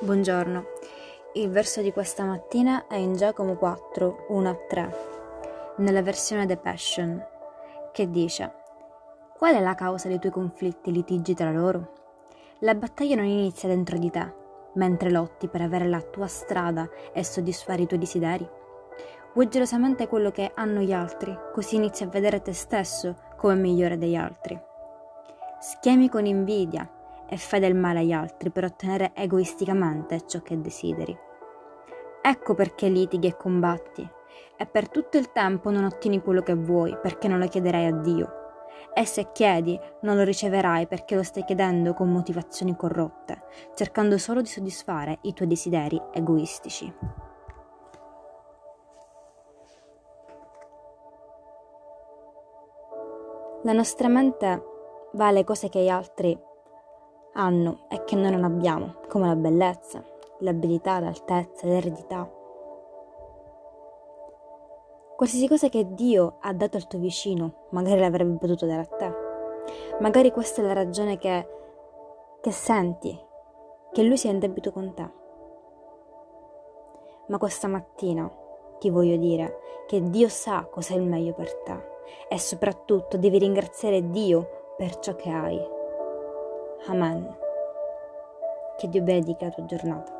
Buongiorno. Il verso di questa mattina è in Giacomo 4, 1 a 3, nella versione The Passion, che dice: Qual è la causa dei tuoi conflitti e litigi tra loro? La battaglia non inizia dentro di te, mentre lotti per avere la tua strada e soddisfare i tuoi desideri. Vuoi gelosamente quello che hanno gli altri, così inizi a vedere te stesso come migliore degli altri. Schemi con invidia, e fai del male agli altri per ottenere egoisticamente ciò che desideri. Ecco perché litighi e combatti, e per tutto il tempo non ottieni quello che vuoi perché non lo chiederai a Dio. E se chiedi, non lo riceverai perché lo stai chiedendo con motivazioni corrotte, cercando solo di soddisfare i tuoi desideri egoistici. La nostra mente va alle cose che gli altri hanno e che noi non abbiamo, come la bellezza, l'abilità, l'altezza, l'eredità. Qualsiasi cosa che Dio ha dato al tuo vicino, magari l'avrebbe potuto dare a te. Magari questa è la ragione che, che senti, che Lui sia in debito con te. Ma questa mattina ti voglio dire che Dio sa cosa è il meglio per te e soprattutto devi ringraziare Dio per ciò che hai. Amen. Che Dio benedica la tua giornata.